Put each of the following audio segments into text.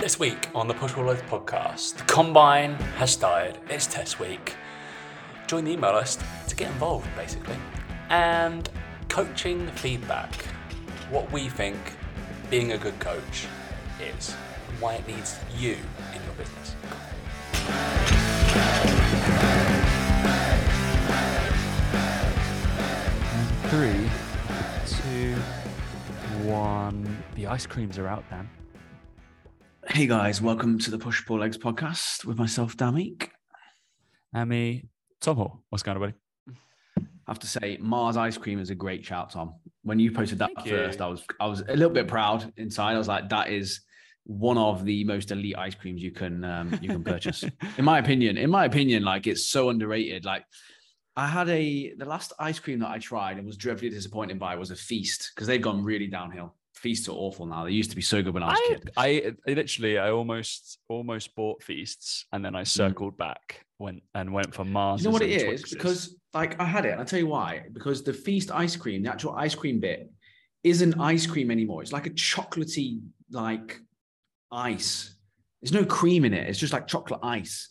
This week on the Push Legs podcast, the Combine has started. It's test week. Join the email list to get involved, basically. And coaching feedback. What we think being a good coach is, and why it needs you in your business. Three, two, one. The ice creams are out, Dan. Hey guys, welcome to the Push Pull Legs podcast with myself, Damik. Amy, Tom Hall. What's going on, buddy? I have to say, Mars ice cream is a great shout, Tom. When you posted that Thank you. first, I was I was a little bit proud inside. I was like, that is one of the most elite ice creams you can um, you can purchase. in my opinion, in my opinion, like it's so underrated. Like I had a the last ice cream that I tried and was dreadfully disappointed by was a feast because they've gone really downhill. Feasts are awful now. They used to be so good when I was a I, kid. I, I literally, I almost, almost bought feasts, and then I circled back, went and went for Mars. Mm. You know what it is? Because like I had it, and I'll tell you why. Because the feast ice cream, the actual ice cream bit, isn't ice cream anymore. It's like a chocolatey like ice. There's no cream in it. It's just like chocolate ice.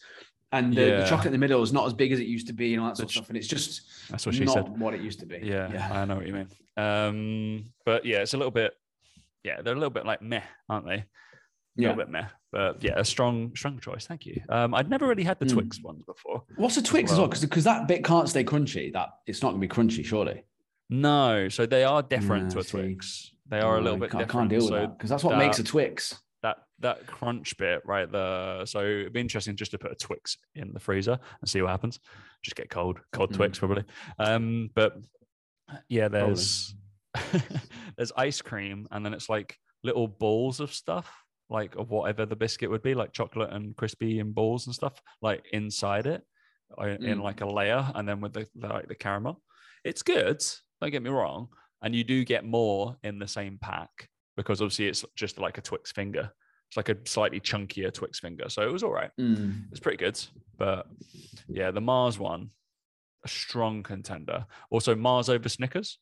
And the, the chocolate in the middle is not as big as it used to be and all that sort of stuff. And it's just that's what she not said. what it used to be. Yeah, I know what you mean. Um, but yeah, it's a little bit. Yeah, they're a little bit like meh, aren't they? A Yeah. little bit meh, but yeah, a strong, strong choice. Thank you. Um, I'd never really had the Mm. Twix ones before. What's a Twix as well? Well- Because that bit can't stay crunchy. That it's not going to be crunchy, surely. No, so they are different Yeah, to a see. Twix. They are a little I bit I can't deal with so that because that's what makes a Twix. that that crunch bit right there. So it'd be interesting just to put a Twix in the freezer and see what happens. Just get cold, cold Mm. Twix probably. Um, but yeah, there's there's ice cream, and then it's like little balls of stuff, like of whatever the biscuit would be, like chocolate and crispy and balls and stuff, like inside it, uh, in Mm. like a layer, and then with the, the like the caramel. It's good. Don't get me wrong, and you do get more in the same pack because obviously it's just like a Twix finger. It's like a slightly chunkier Twix finger. So it was all right. Mm. It's pretty good. But yeah, the Mars one, a strong contender. Also, Mars over Snickers.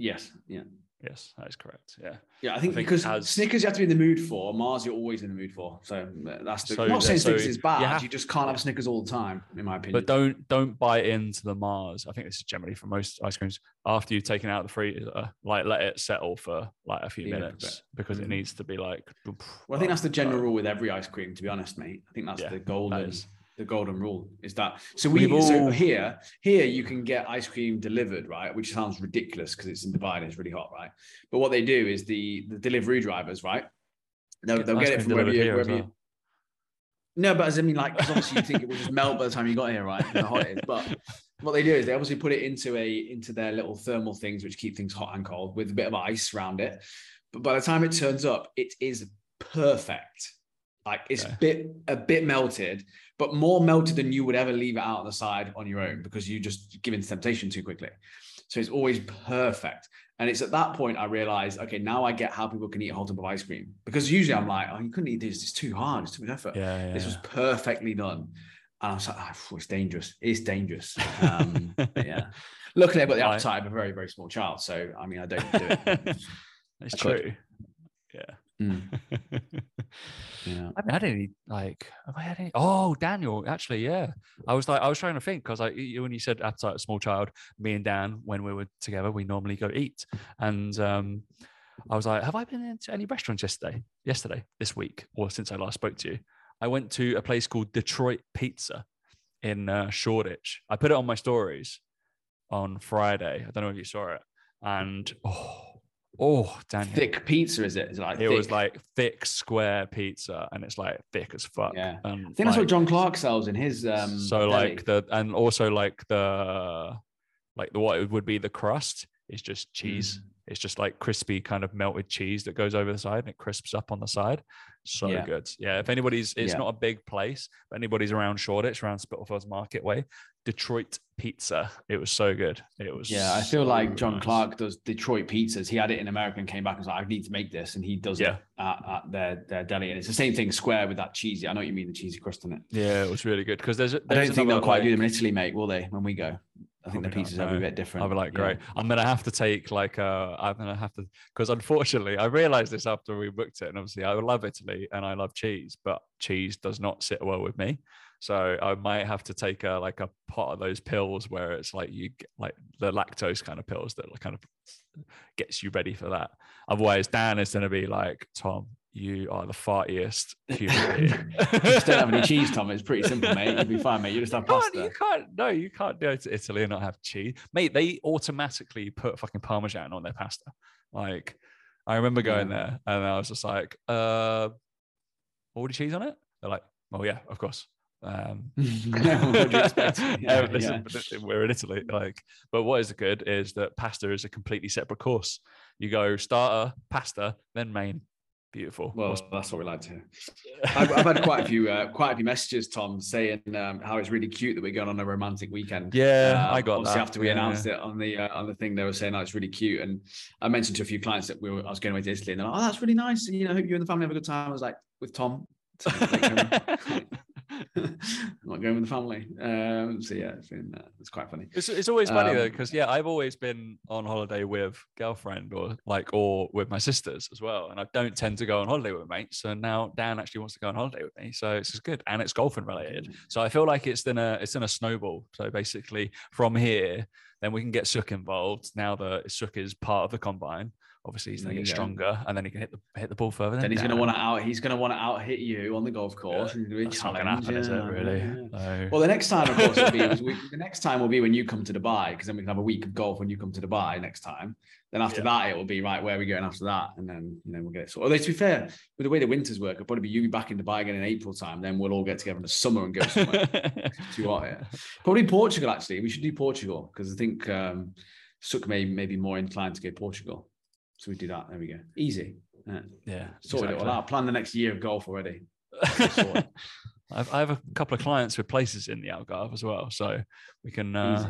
Yes. Yeah. Yes, that is correct. Yeah. Yeah, I think, think because as- Snickers you have to be in the mood for, Mars you're always in the mood for. So that's the. So- I'm not saying so Snickers is bad. You, have- just can't have Snickers all the time, in my opinion. But don't don't buy into the Mars. I think this is generally for most ice creams. After you've taken out the freezer, like let it settle for like a few it for a minutes because it Mhm. needs to be like. well, I think that's the general rule with every ice cream. To be honest, mate, I think that's Yeah, the that golden is. The golden rule. Is that so? We We've so all- here here you can get ice cream delivered, right? Which sounds ridiculous because it's in Dubai and it's really hot, right? But what they do is the the delivery drivers, right? They'll, Get they'll get it from wherever you, wherever you, well. No, but as I mean, like, obviously you think it will just melt by the time you got here, right? How hot is. But what they do is they obviously put it into a into their little thermal things which keep things hot and cold with a bit of ice around it. But by the time it turns up, it is perfect. Like it's Okay. bit a bit melted, but more melted than you would ever leave it out on the side on your own because you just give in to temptation too quickly. So it's always perfect. And it's at that point I realized, okay, now I get how people can eat a whole tub of ice cream. Because usually I'm like, oh, you couldn't eat this, it's too hard, it's too much effort. Yeah, yeah. This was perfectly done. And I was like, oh, it's dangerous. It's dangerous. Um, yeah. Luckily, I've got the appetite of a very, very small child. So, I mean, I don't do it. it's true. Yeah. Mm, yeah. I haven't had any like have I had any? Oh, Daniel, actually, yeah. I was like, I was trying to think because I you- when you said appetite of small child, me and Dan, when we were together, we normally go eat. And um I was like, have I been into any restaurants yesterday? Yesterday, this week, or since I last spoke to you? I went to a place called Detroit Pizza in uh, Shoreditch. I put it on my stories on Friday. I don't know if you saw it. And oh, oh, Daniel. Thick pizza, is it? It like It was like thick square pizza, and it's like thick as fuck. Yeah. and I think that's what John Clark sells in his. Um, so deli. like the and also like the like the what it would be the crust is just cheese. Mm. It's just like crispy kind of melted cheese that goes over the side and it crisps up on the side. So Yeah. good. Yeah. If anybody's, it's Yeah. not a big place, but anybody's around Shoreditch, around Spitalfields Market Way, Detroit Pizza. It was so good. It was. Yeah, I feel so like John nice. Clark does Detroit pizzas. He had it in America and came back and was like, I need to make this. And he does Yeah. it at, at their, their deli. And it's the same thing square with that cheesy. I know what you mean, the cheesy crust on it. Yeah, it was really good because there's. I don't think they'll quite do them in Italy, mate, will they, when we go? I think the Probably not, pieces are a bit different. I'll be like, Yeah. great. I'm gonna have to take like uh I'm gonna have to because unfortunately I realized this after we booked it, and obviously I love Italy and I love cheese, but cheese does not sit well with me. So I might have to take a like a pot of those pills where it's like you like the lactose kind of pills that kind of gets you ready for that. Otherwise, Dan is gonna be like, Tom, you are the fartiest human being. just don't have any cheese, Tom. It's pretty simple, mate. You'll be fine, mate. You just have can't, pasta. you can't. No, you can't go to Italy and not have cheese, mate. They automatically put fucking parmesan on their pasta. Like, I remember going Yeah. there and I was just like, uh, all the cheese on it? They're like, oh yeah, of course. Um, what do you expect? Yeah, listen, yeah. th- we're in Italy. Like, but what is good is that pasta is a completely separate course. You go starter, pasta, then main. Beautiful. Well, that's what we like to hear. I've, I've had quite a few, uh, quite a few messages, Tom, saying um, how it's really cute that we're going on a romantic weekend. yeah, Um, I got obviously that. after we yeah. announced it on the uh, on the thing, they were saying, "Oh, it's really cute." And I mentioned to a few clients that we were, I was going away to Italy, and they're like, "Oh, that's really nice." And, you know, hope you and the family have a good time. I was like, "With Tom." So, like, I'm not going with the family. Um, so yeah, it's been uh, it's quite funny. It's, it's always funny though Um, because yeah I've always been on holiday with girlfriend or like or with my sisters as well and I don't tend to go on holiday with mates so now Dan actually wants to go on holiday with me so it's just good and it's golfing related so I feel like it's in a it's in a snowball so basically from here then we can get Sook involved now that Sook is part of the combine obviously he's going to get stronger and then he can hit the hit the ball further Then he's going to want to out. He's going to want to out hit you on the golf course. and do a that's not going to happen is it really yeah. Well, the next time, of course, will be we, the next time will be when you come to Dubai, because then we can have a week of golf when you come to Dubai next time. Then after Yeah. that, it will be right where are we going after that, and then you know we'll get it. So, although to be fair, with the way the winters work, it'll probably be you back in Dubai again in April time. Then we'll all get together in the summer and go somewhere. too hot here. Probably Portugal. Actually, we should do Portugal because I think um, Suk may may be more inclined to go Portugal. So we do that. There we go. Easy. Yeah. yeah Sorted it all out. Plan the next year of golf already. I've, I have a couple of clients with places in the Algarve as well, so we can uh, Easy.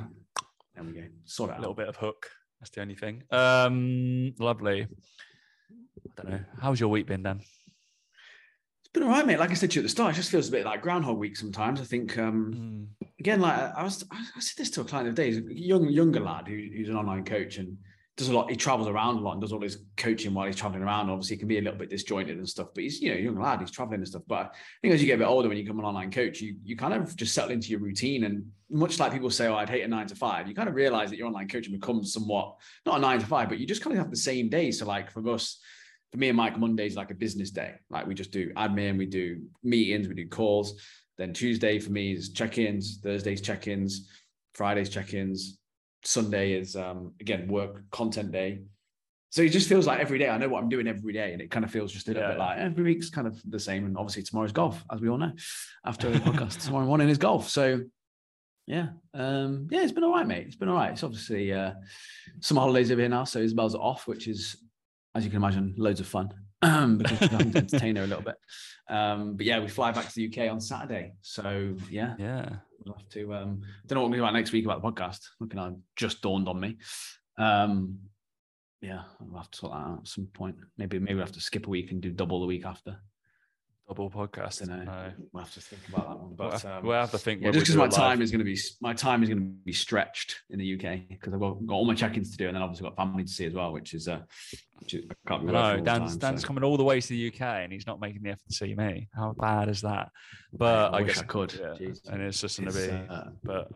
There we go. Sort it a little bit of hook. That's the only thing. Um, lovely. I don't know. How's your week been, Dan? It's been all right, mate. Like I said to you at the start, it just feels a bit like Groundhog Week sometimes. I think, um, again, like I was, I said this to a client the other day. He's a young, younger lad who, who's an online coach and does a lot. He travels around a lot and does all his coaching while he's traveling around. Obviously, he can be a little bit disjointed and stuff, but he's, you know, young lad. He's traveling and stuff. But I think as you get a bit older, when you become an online coach, you you kind of just settle into your routine. And much like people say, "Oh, I'd hate a nine to five, you kind of realize that your online coaching becomes somewhat not a nine to five, but you just kind of have the same day. So, like for us, for me and Mike, Monday's like a business day. Like we just do admin, we do meetings, we do calls. Then Tuesday for me is check-ins, Thursday's check-ins, Friday's check-ins, Sunday is um again work content day. So it just feels like every day I know what I'm doing every day, and it kind of feels just a little Yeah. bit like every week's kind of the same. And obviously tomorrow's golf, as we all know. After the podcast, tomorrow morning is golf. So yeah, um, yeah, it's been all right, mate. It's been all right. It's obviously uh, some holidays over here now, so Isabel's off, which is, as you can imagine, loads of fun um, because we're having to entertain her a little bit. Um, but yeah, we fly back to the UK on Saturday, so yeah, Yeah. We'll have to. Um, don't know what we're going to do about next week about the podcast. Looking at just dawned on me. Um, yeah, we'll have to sort that out at some point. Maybe maybe we'll have to skip a week and do double the week after. Double podcast. Know. No. We'll have to think about that one. But But um, we'll have to think. yeah, just because my live. time is going to be my time is going to be stretched in the UK because I've got, got all my check-ins to do, and then obviously got family to see as well, which is uh, which is, I can't be I working know Dan's, time, Dan's so- coming all the way to the UK and he's not making the effort to see me. How bad is that? But I I, guess I could. Yeah, and it's just going to It's, be. uh, but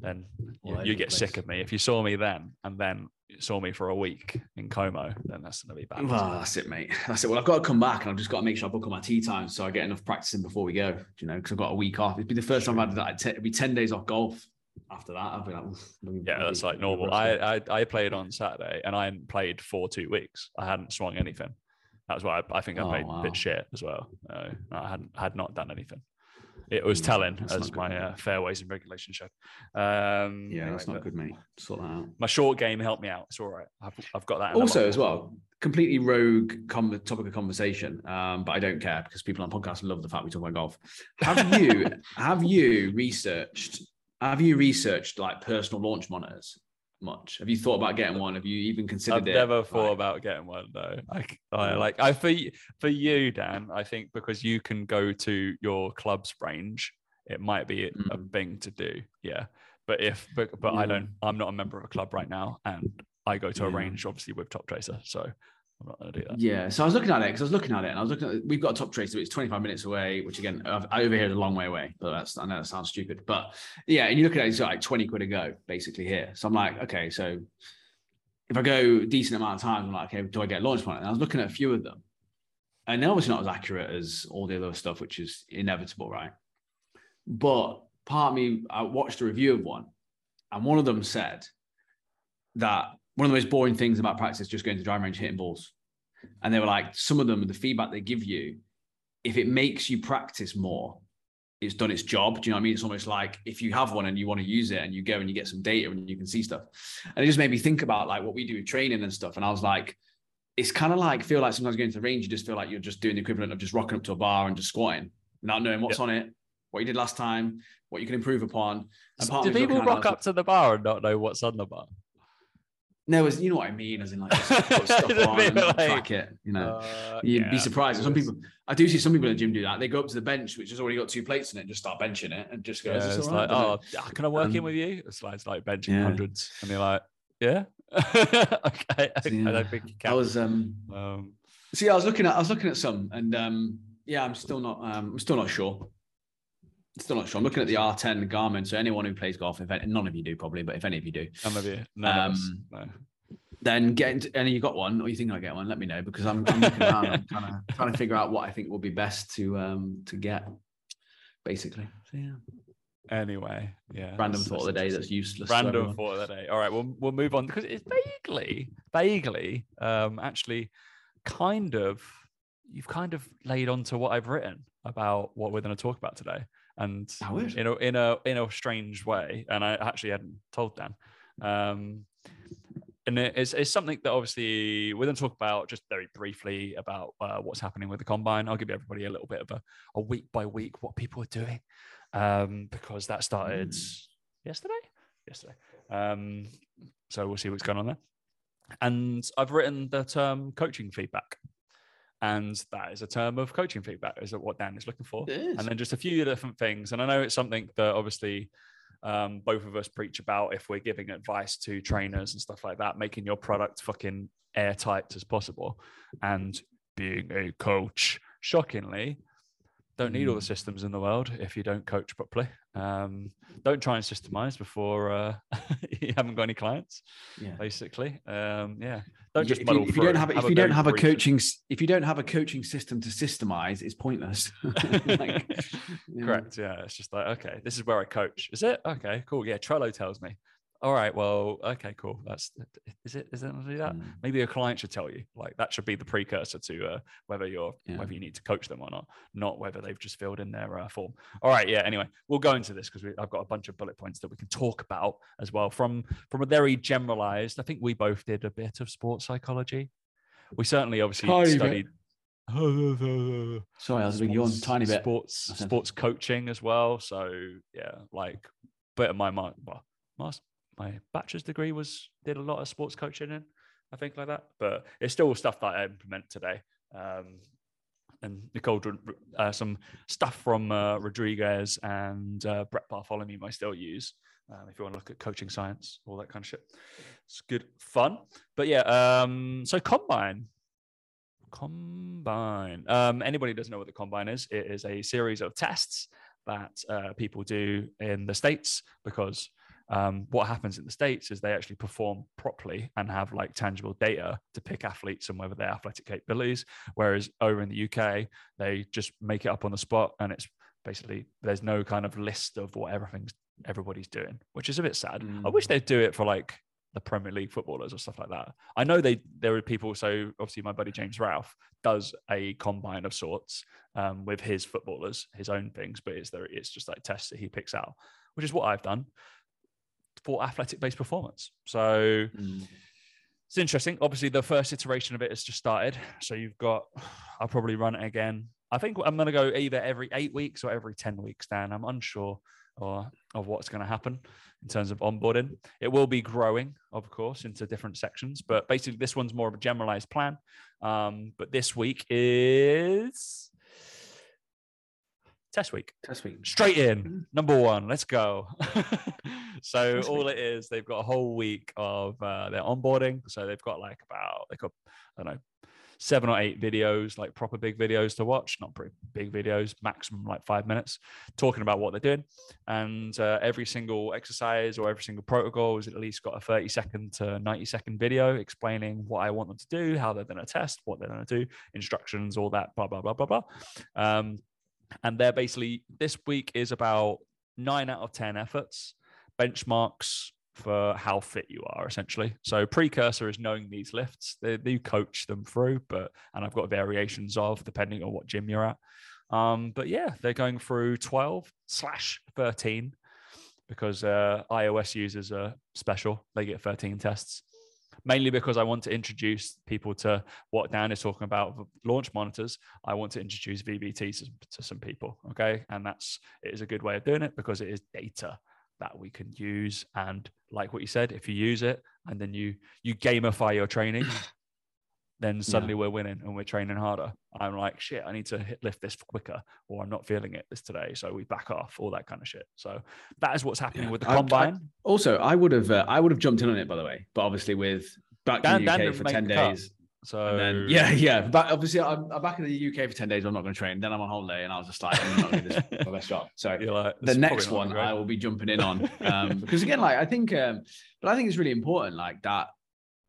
then you, you get sick of me. If you saw me then and then saw me for a week in Como, then that's going to be bad. Well, that's it, mate. That's it. Well, I've got to come back and I've just got to make sure I book all my tee times so I get enough practicing before we go. do You know, because I've got a week off. It'd be the first time I've had that. It'd be 10 days off golf. After that, I'll be like, "Oof, yeah, that's like normal. I. I I played on Saturday and I hadn't played for two weeks. I hadn't swung anything. That's why I, I think I Oh, played a bit shit as well. No, I hadn't had not done anything. It was Mm, telling that's as my uh, fairways and regulation showed. Um, Yeah, anyway, that's not good, mate. Sort that out. My short game helped me out. It's all right. I've, I've got that. also as well completely rogue com- topic of conversation um, but i don't care because people on podcasts love the fact we talk about golf have you have you researched have you researched like personal launch monitors much have you thought about getting one have you even considered I've it never thought Like, about getting one though. I, I like I for for you, Dan. I think because you can go to your club's range, it might be a Mm. thing to do. Yeah, But if but but I don't, I'm not a member of a club right now, and I go to a range obviously with Top Tracer, so I'm not going to do that. Yeah, so I was looking at it because I was looking at it and I was looking at we've got a top tracer, it's 25 minutes away, which again, I've- over here is a long way away, but that's I know that sounds stupid, but yeah, and you look at it, it's like 20 quid a go basically here. So I'm like, okay, so if I go a decent amount of times, I'm like, okay, do I get launched on it? And I was looking at a few of them, and they're obviously not as accurate as all the other stuff, which is inevitable, right? But part me, I watched a review of one, and one of them said that one of the most boring things about practice is just going to the driving range hitting balls. And they were like, some of them, the feedback they give you, if it makes you practice more, it's done its job. Do you know what I mean? It's almost like if you have one and you want to use it and you go and you get some data and you can see stuff. And it just made me think about like what we do with training and stuff. And I was like, it's kind of like feel like sometimes going to the range, you just feel like you're just doing the equivalent of just rocking up to a bar and just squatting, not knowing what's on it, what you did last time, what you can improve upon. Do people looking at it, rock up to the bar and not know what's on the bar? No, as you know what I mean, as in like put stuff on and like, track it. You know, Uh, you'd yeah, be surprised. Some people, I do see some people in the gym do that. They go up to the bench, which has already got two plates in it, and just start benching it, and just go. Yeah, it's all like, right?" oh, yeah, can I work in Um, with you? It's like, it's like benching yeah. hundreds, and you're like, yeah, okay. I, I don't think you can. I was um. um, See, I was looking at, I was looking at some, and um, yeah, I'm still not, um, I'm still not sure. Still not sure. I'm looking at the R10 Garmin. So anyone who plays golf, if any, none of you do probably, but if any of you do, none of you, none Um, no. then get into any you got one or you think I get one, let me know because I'm, I'm looking around. I'm trying to trying to figure out what I think will be best to um to get, basically. So yeah. Anyway, yeah. Random thought of the day that's useless. Random thought of the day. All right, we'll we'll move on because it's vaguely, vaguely, um, actually, kind of, you've kind of laid onto what I've written about what we're going to talk about today, and in a in a in a strange way. And I actually hadn't told Dan. Um, and it's, it's something that obviously we're going to talk about just very briefly about uh, what's happening with the combine. I'll give everybody a little bit of a, a week by week what people are doing um, because that started Mm. yesterday. Yesterday. Um, so we'll see what's going on there. And I've written the term coaching feedback. And that is a term of coaching feedback, is what Dan is looking for is. and then just a few different things. And I know it's something that obviously um, both of us preach about if we're giving advice to trainers and stuff like that, making your product fucking airtight as possible. And being a coach, shockingly, don't need all the Mm. systems in the world if you don't coach properly. Um, don't try and systemize before uh, you haven't got any clients. yeah. Basically, um, yeah. Don't If just you- muddle if you don't have, if you don't have a coaching if you don't have a coaching system to systemize, it's pointless. Like, yeah. Correct. Yeah. It's just like, okay, this is where I coach. Is it? Okay, cool. Yeah. Trello tells me. All right. Well, okay, cool. That's is it? Is it gonna do that? Mm. Maybe a client should tell you. Like that should be the precursor to uh, whether you're Yeah. whether you need to coach them or not, not whether they've just filled in their uh, form. All right. Yeah. Anyway, we'll go into this because I've got a bunch of bullet points that we can talk about as well from from a very generalized. I think we both did a bit of sports psychology. We certainly obviously Tiny studied. Sorry, I was a big yawn, tiny bit. Sports sports coaching as well. So yeah, like bit of my mind. Well, my my bachelor's degree was did a lot of sports coaching in, I think like that. But it's still stuff that I implement today. Um, and Nicole, uh, some stuff from uh, Rodriguez and uh, Brett Bartholomew I still use. Um, if you want to look at coaching science, all that kind of shit, it's good fun. But yeah, um, so combine, combine. Um, anybody doesn't know what the combine is? It is a series of tests that uh, people do in the states because um, what happens in the states is they actually perform properly and have like tangible data to pick athletes and whether their athletic capabilities. Whereas over in the UK, they just make it up on the spot and it's basically there's no kind of list of what everything's everybody's doing, which is a bit sad. I wish Mm. they'd do it for like the Premier League footballers or stuff like that. I know they there are people. So obviously, my buddy James Ralph does a combine of sorts um, with his footballers, his own things, but it's there. It's just like tests that he picks out, which is what I've done for athletic based performance. So Mm. it's interesting. Obviously, the first iteration of it has just started. So you've got, I'll probably run it again. I think I'm going to go either every eight weeks or every 10 weeks, Dan. I'm unsure or, of what's going to happen in terms of onboarding. It will be growing, of course, into different sections, but basically, this one's more of a generalized plan. Um, but this week is test week. Test week. Straight in, number one. Let's go. so Test all it is, they've got a whole week of uh, their onboarding. So they've got like about they've got I don't know seven or eight videos, like proper big videos to watch, not pretty big videos, maximum like five minutes, talking about what they're doing. And uh, every single exercise or every single protocol has at least got a 30 second to 90 second video explaining what I want them to do, how they're going to test, what they're going to do, instructions, all that, blah, blah, blah, blah, blah. Um, and they're basically, this week is about nine out of 10 efforts, benchmarks, for how fit you are essentially. So precursor is knowing these lifts. They, they coach them through but and i've got variations of depending on what gym you're at. Um but yeah they're going through 12 slash 13 because uh, ios users are special. They get 13 tests mainly because i want to introduce people to what dan is talking about launch monitors. I want to introduce vbt to, to some people okay? And that's it is a good way of doing it because it is data that we can use. And like what you said if you use it and then you you gamify your training then suddenly yeah. we're winning and we're training harder i'm like shit i need to hit, lift this quicker or i'm not feeling it this today so we back off all that kind of shit so that is what's happening yeah. with the combine I, I, also i would have uh, i would have jumped in on it by the way but obviously with back Dan, in the uk Dan for 10 days so then, yeah, yeah. But obviously, I'm, I'm, back in the UK for ten days. I'm not going to train. Then I'm on holiday, and I was just like, I'm not going to do this my best shot. So like, the next one I will be jumping in on um, because again, like I think, um, but I think it's really important, like that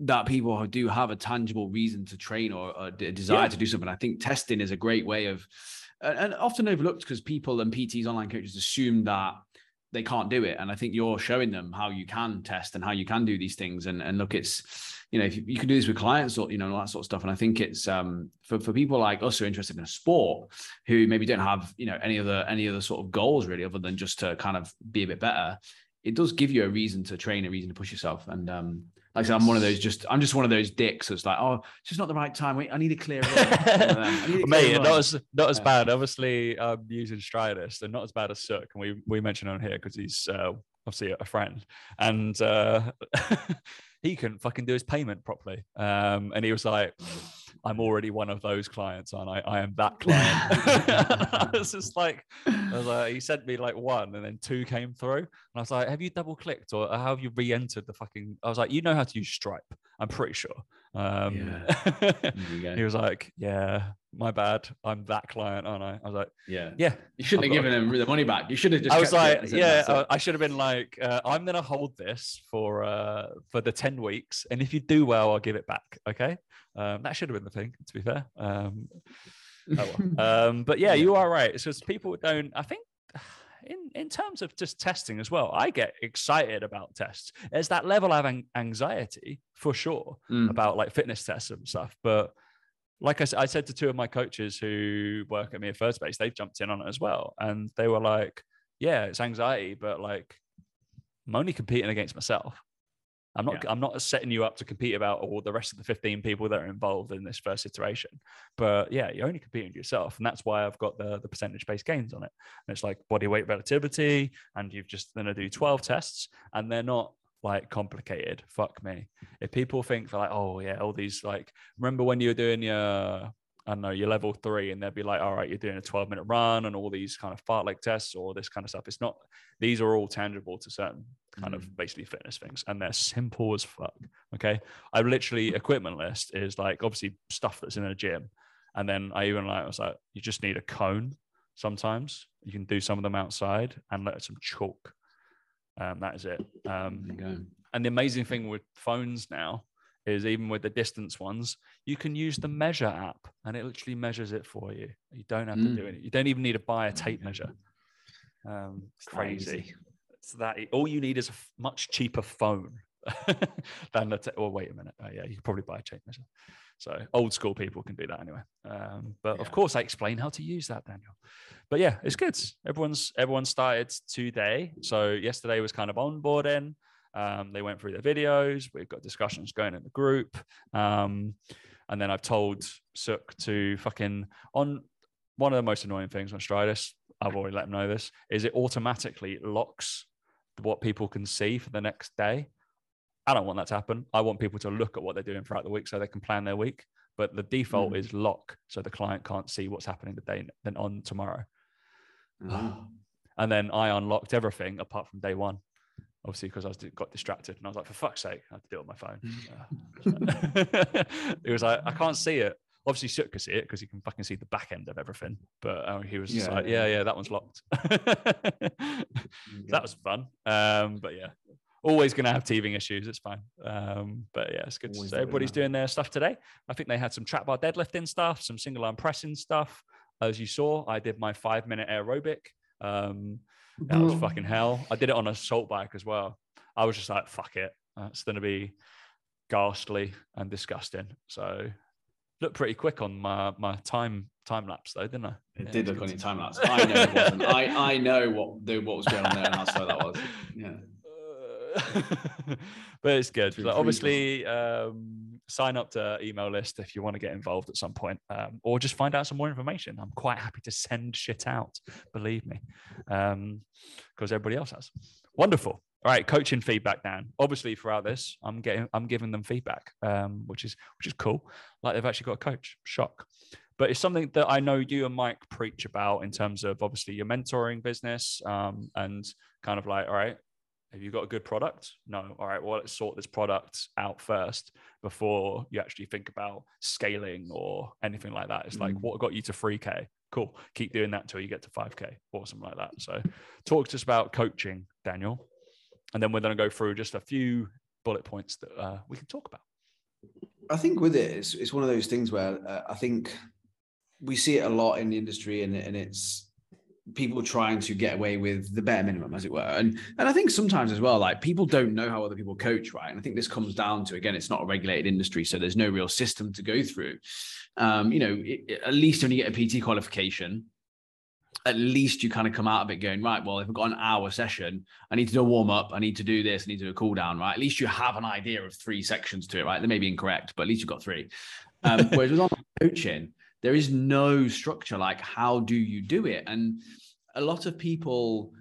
that people who do have a tangible reason to train or, or a desire yeah. to do something. I think testing is a great way of, and often overlooked because people and PTs, online coaches assume that they can't do it. And I think you're showing them how you can test and how you can do these things. And, and look, it's, you know, if you, you can do this with clients or, you know, all that sort of stuff. And I think it's um, for, for people like us who are interested in a sport who maybe don't have, you know, any other, any other sort of goals really, other than just to kind of be a bit better. It does give you a reason to train, a reason to push yourself. And um, like I said, I'm one of those just I'm just one of those dicks. It's like, oh, it's just not the right time. Wait, I need a clear run. Mate, not as not as yeah. bad. Obviously, I'm using Stridist and not as bad as Sook. And we we mentioned on here because he's uh, obviously a friend. And uh, he couldn't fucking do his payment properly. Um, and he was like, I'm already one of those clients, aren't I? I am that client. it's just like, I was like, he sent me like one and then two came through. And I was like, have you double clicked or how have you re entered the fucking? I was like, you know how to use Stripe. I'm pretty sure. Um, yeah. he was like, yeah, my bad. I'm that client, aren't I? I was like, yeah, yeah. You shouldn't I've have given him the money back. You should have just. I was like, yeah, I, I, should have been like, uh, I'm gonna hold this for uh, for the ten weeks, and if you do well, I'll give it back. Okay, um, that should have been the thing. To be fair, um, oh well. um, but yeah, you are right. It's just people don't. I think in in terms of just testing as well, I get excited about tests. There's that level of anxiety for sure mm. about like fitness tests and stuff, but like I, I said to two of my coaches who work at me at First Base, they've jumped in on it as well, and they were like, "Yeah, it's anxiety, but like, I'm only competing against myself. I'm not. Yeah. I'm not setting you up to compete about all the rest of the 15 people that are involved in this first iteration. But yeah, you're only competing with yourself, and that's why I've got the the percentage based gains on it. And it's like body weight relativity, and you've just going to do 12 tests, and they're not like complicated. Fuck me. If people think for like, oh yeah, all these like, remember when you were doing your I don't know, your level three, and they'd be like, all right, you're doing a 12 minute run and all these kind of fartlek tests or this kind of stuff. It's not, these are all tangible to certain kind mm. of basically fitness things, and they're simple as fuck. Okay. I literally, equipment list is like obviously stuff that's in a gym. And then I even like, I was like, you just need a cone sometimes. You can do some of them outside and let some chalk um, that is it. Um, and the amazing thing with phones now is even with the distance ones, you can use the measure app and it literally measures it for you. You don't have mm. to do it. You don't even need to buy a tape measure. Um, crazy. So that all you need is a much cheaper phone than the. T- well, wait a minute. Uh, yeah, you can probably buy a tape measure. So old school people can do that anyway. Um, but yeah. of course, I explain how to use that, Daniel. But yeah, it's good. Everyone's everyone started today. So yesterday was kind of onboarding. Um, they went through their videos. We've got discussions going in the group. Um, and then I've told Sook to fucking on one of the most annoying things on Stridist. I've already let them know this is it automatically locks what people can see for the next day. I don't want that to happen. I want people to look at what they're doing throughout the week so they can plan their week. But the default mm. is lock, so the client can't see what's happening the day then on tomorrow. Oh. And then I unlocked everything apart from day one, obviously because I was got distracted and I was like, for fuck's sake, I had to do it on my phone. Uh, it was like I can't see it. Obviously, Sook could see it because he can fucking see the back end of everything. But uh, he was just Yeah, like, yeah, yeah, that one's locked. that was fun. Um, but yeah, always going to have teething issues. It's fine. Um, but yeah, it's good. to see everybody's doing their stuff today. I think they had some trap bar deadlifting stuff, some single arm pressing stuff. As you saw, I did my five minute aerobic. Um, that was fucking hell. I did it on a salt bike as well. I was just like, fuck it. That's going to be ghastly and disgusting. So looked pretty quick on my, my time time lapse though, didn't I? It Yeah, did look on your time lapse. I know it wasn't. I, I know what the, what was going on there, and that's why that was. Yeah. Uh, but it's good. Too Like, obviously, um, sign up to email list if you want to get involved at some point, um, or just find out some more information. I'm quite happy to send shit out. Believe me, because everybody else has. Wonderful. All right, coaching feedback, Dan. Obviously, throughout this, I'm getting, I'm giving them feedback, um, which is which is cool. Like they've actually got a coach. Shock. But it's something that I know you and Mike preach about in terms of obviously your mentoring business um, and kind of like, all right, have you got a good product? No. All right. Well, let's sort this product out first before you actually think about scaling or anything like that. It's like, Mm. what got you to 3K? Cool. Keep doing that till you get to 5K or something like that. So, talk to us about coaching, Daniel. And then we're going to go through just a few bullet points that uh, we can talk about. I think with it, it's, it's one of those things where uh, I think we see it a lot in the industry, and, and it's people trying to get away with the bare minimum, as it were. And and I think sometimes as well, like people don't know how other people coach, right? And I think this comes down to again, it's not a regulated industry, so there's no real system to go through. Um, you know, it, at least when you get a PT qualification, at least you kind of come out of it going right. Well, if I've got an hour session, I need to do a warm up. I need to do this. I need to do a cool down. Right. At least you have an idea of three sections to it. Right. They may be incorrect, but at least you've got three. Um, whereas with online coaching, there is no structure. Like, how do you do it? And a lot of people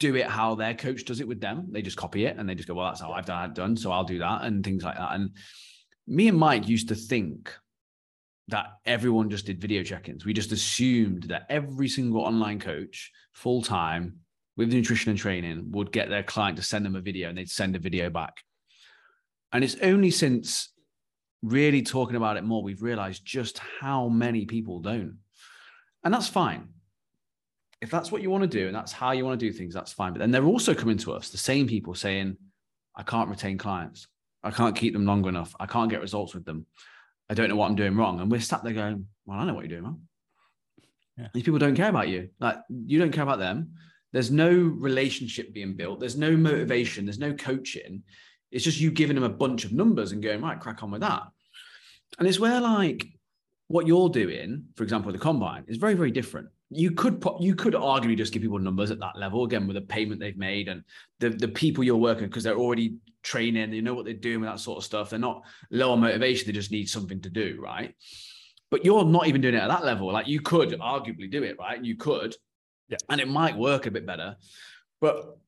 do it how their coach does it with them. They just copy it and they just go, well, that's how I've done it done. So I'll do that and things like that. And me and Mike used to think that everyone just did video check-ins. We just assumed that every single online coach full time with nutrition and training would get their client to send them a video and they'd send a video back. And it's only since really talking about it more we've realized just how many people don't. And that's fine. If that's what you want to do and that's how you want to do things, that's fine. But then they're also coming to us, the same people saying, I can't retain clients. I can't keep them long enough. I can't get results with them. I don't know what I'm doing wrong. And we're sat there going, Well, I know what you're doing wrong. Yeah. These people don't care about you. Like you don't care about them. There's no relationship being built. There's no motivation. There's no coaching. It's just you giving them a bunch of numbers and going, right, crack on with that. And it's where like what you're doing, for example, the combine is very, very different. You could put, you could arguably just give people numbers at that level again with the payment they've made and the the people you're working because they're already training, they know what they're doing with that sort of stuff. They're not low on motivation, they just need something to do, right? But you're not even doing it at that level. Like you could arguably do it, right? You could, Yeah. and it might work a bit better. But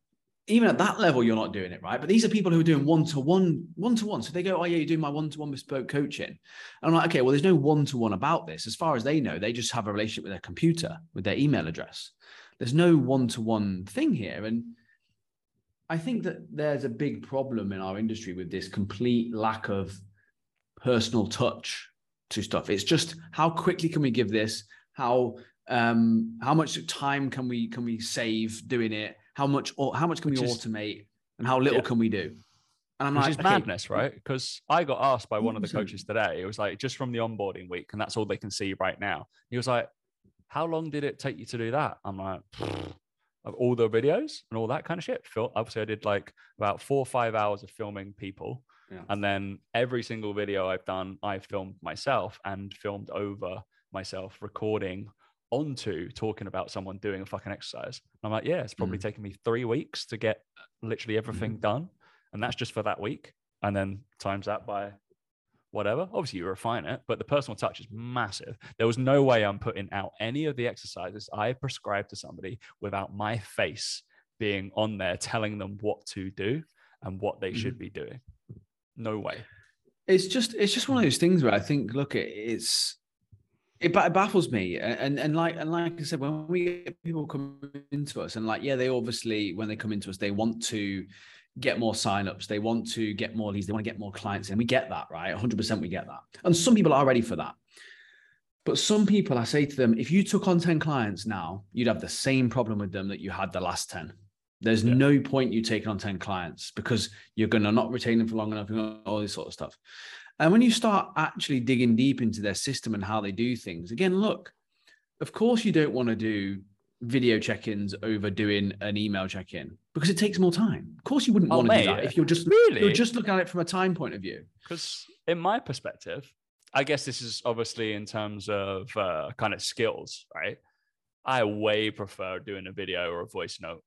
even at that level, you're not doing it right. But these are people who are doing one to one, one to one. So they go, "Oh yeah, you're doing my one to one bespoke coaching." And I'm like, "Okay, well, there's no one to one about this. As far as they know, they just have a relationship with their computer, with their email address. There's no one to one thing here." And I think that there's a big problem in our industry with this complete lack of personal touch to stuff. It's just how quickly can we give this? How um how much time can we can we save doing it? How much or how much can Which we is- automate? And how little Yeah. can we do? And I'm which like, is okay, madness, right? Because I got asked by one of the mm-hmm. coaches today. It was like just from the onboarding week, and that's all they can see right now. He was like, "How long did it take you to do that?" I'm like, "Of all the videos and all that kind of shit." Phil, obviously, I did like about four or five hours of filming people, Yeah. and then every single video I've done, I filmed myself and filmed over myself, recording onto talking about someone doing a fucking exercise. And I'm like, yeah, it's probably Mm. taken me three weeks to get literally everything done. And that's just for that week. And then times that by whatever. Obviously you refine it but the personal touch is massive. There was no way i'm putting out any of the exercises i prescribed to somebody without my face being on there telling them what to do and what they should be doing. No way. It's just it's just one of those things where I think, look, it's it, it baffles me and and like and like i said when we get people come into us and like yeah they obviously when they come into us they want to get more signups they want to get more leads they want to get more clients and we get that right? 100% we get that. And some people are ready for that. But some people i say to them if you took on 10 clients now you'd have the same problem with them that you had the last 10 there's Yeah. no point you taking on 10 clients because you're going to not retain them for long enough and all this sort of stuff and when you start actually digging deep into their system and how they do things, again, look, of course you don't want to do video check-ins over doing an email check-in because it takes more time. Of course you wouldn't Oh, want to do that if you're just really? you're just looking at it from a time point of view. because in my perspective, I guess this is obviously in terms of uh, kind of skills, right? I way prefer doing a video or a voice note,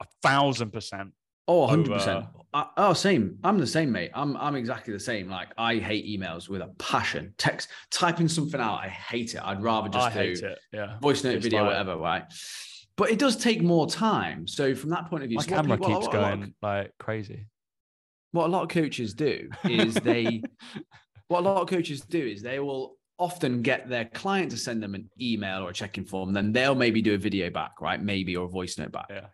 a thousand percent. Oh, 100%. Over- I, oh, same. I'm the same, mate. I'm I'm exactly the same. Like I hate emails with a passion. Text typing something out, I hate it. I'd rather just I do hate it. Yeah, voice note, It's video, like- whatever, right? But it does take more time. So from that point of view, My camera people- keeps what a lot of- going like crazy. what a lot of coaches do is they what a lot of coaches do is they will often get their client to send them an email or a check-in form then they'll maybe do a video back right maybe or a voice note back Yeah.